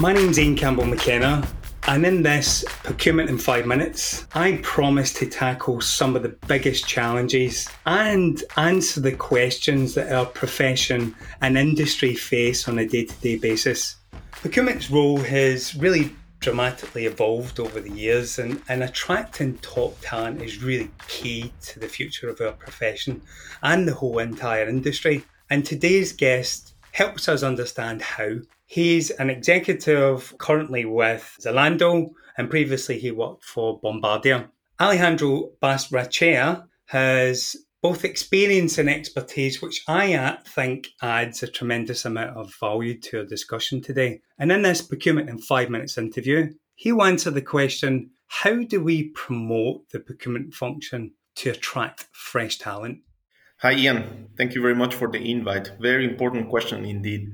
My name's Ian Campbell McKenna, and in this Procurement in Five Minutes, I promise to tackle some of the biggest challenges and answer the questions that our profession and industry face on a day to day basis. Procurement's role has really dramatically evolved over the years, and, and attracting top talent is really key to the future of our profession and the whole entire industry. And today's guest helps us understand how He's an executive currently with Zalando, and previously he worked for Bombardier. Alejandro Basterrechea has both experience and expertise, which I uh, think adds a tremendous amount of value to our discussion today. And in this Procurement in Five Minutes interview, he will answer the question how do we promote the procurement function to attract fresh talent? Hi, Ian. Thank you very much for the invite. Very important question indeed.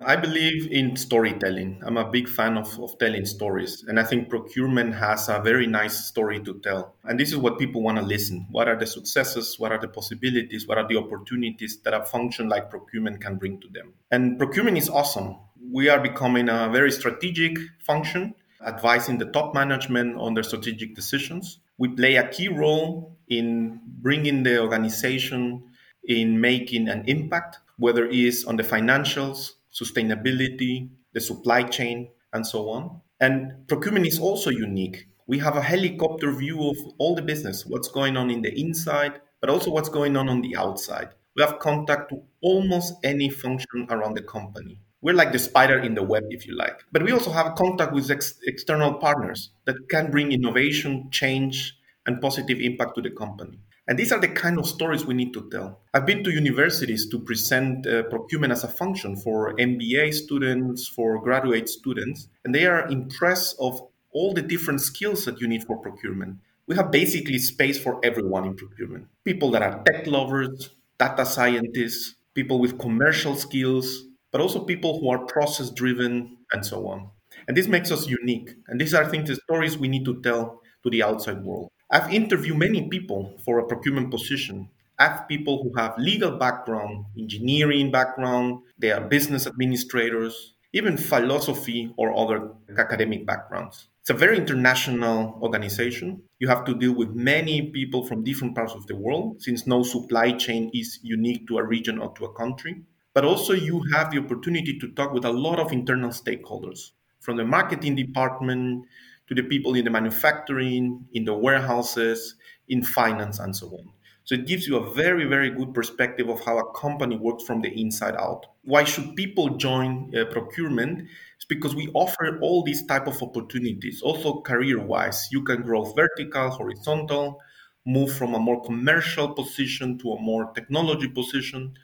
I believe in storytelling. I'm a big fan of, of telling stories. And I think procurement has a very nice story to tell. And this is what people want to listen. What are the successes? What are the possibilities? What are the opportunities that a function like procurement can bring to them? And procurement is awesome. We are becoming a very strategic function, advising the top management on their strategic decisions. We play a key role in bringing the organization in making an impact, whether it is on the financials, sustainability, the supply chain, and so on. And procurement is also unique. We have a helicopter view of all the business, what's going on in the inside, but also what's going on on the outside. We have contact to almost any function around the company. We're like the spider in the web, if you like. But we also have contact with ex- external partners that can bring innovation, change, and positive impact to the company. And these are the kind of stories we need to tell. I've been to universities to present uh, procurement as a function for MBA students, for graduate students, and they are impressed of all the different skills that you need for procurement. We have basically space for everyone in procurement. People that are tech lovers, data scientists, people with commercial skills, but also people who are process driven and so on. And this makes us unique. And these are things, the stories we need to tell to the outside world. I've interviewed many people for a procurement position. I have people who have legal background, engineering background, they are business administrators, even philosophy or other academic backgrounds. It's a very international organization. You have to deal with many people from different parts of the world, since no supply chain is unique to a region or to a country. But also, you have the opportunity to talk with a lot of internal stakeholders from the marketing department to the people in the manufacturing, in the warehouses, in finance, and so on. So it gives you a very, very good perspective of how a company works from the inside out. Why should people join uh, procurement? It's because we offer all these type of opportunities. Also career-wise, you can grow vertical, horizontal, move from a more commercial position to a more technology position.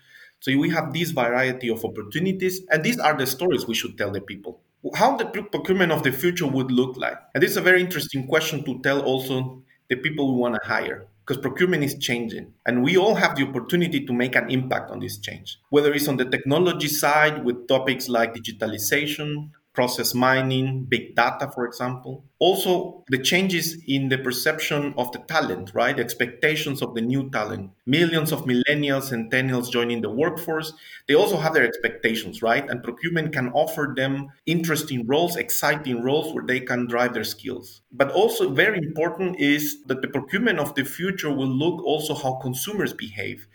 So we have this variety of opportunities, and these are the stories we should tell the people how the procurement of the future would look like. And this is a very interesting question to tell also the people we want to hire because procurement is changing and we all have the opportunity to make an impact on this change whether it's on the technology side with topics like digitalization process mining, big data, for example. Also, the changes in the perception of the talent, right? Expectations of the new talent. Millions of millennials, and centennials joining the workforce. They also have their expectations, right? And procurement can offer them interesting roles, exciting roles where they can drive their skills. But also, very important is that the procurement of the future will look also how consumers behave.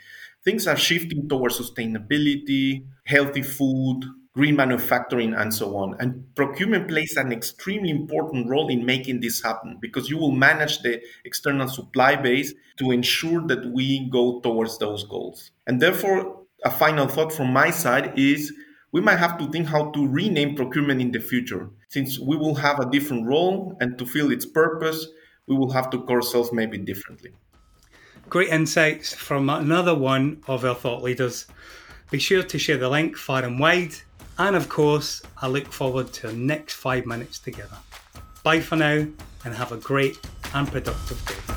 Things are shifting towards sustainability, healthy food, green manufacturing, and so on. And procurement plays an extremely important role in making this happen because you will manage the external supply base to ensure that we go towards those goals. And therefore, a final thought from my side is we might have to think how to rename procurement in the future. Since we will have a different role and to fill its purpose, we will have to call ourselves maybe differently. Great insights from another one of our thought leaders. Be sure to share the link far and wide and of course, I look forward to our next five minutes together. Bye for now and have a great and productive day.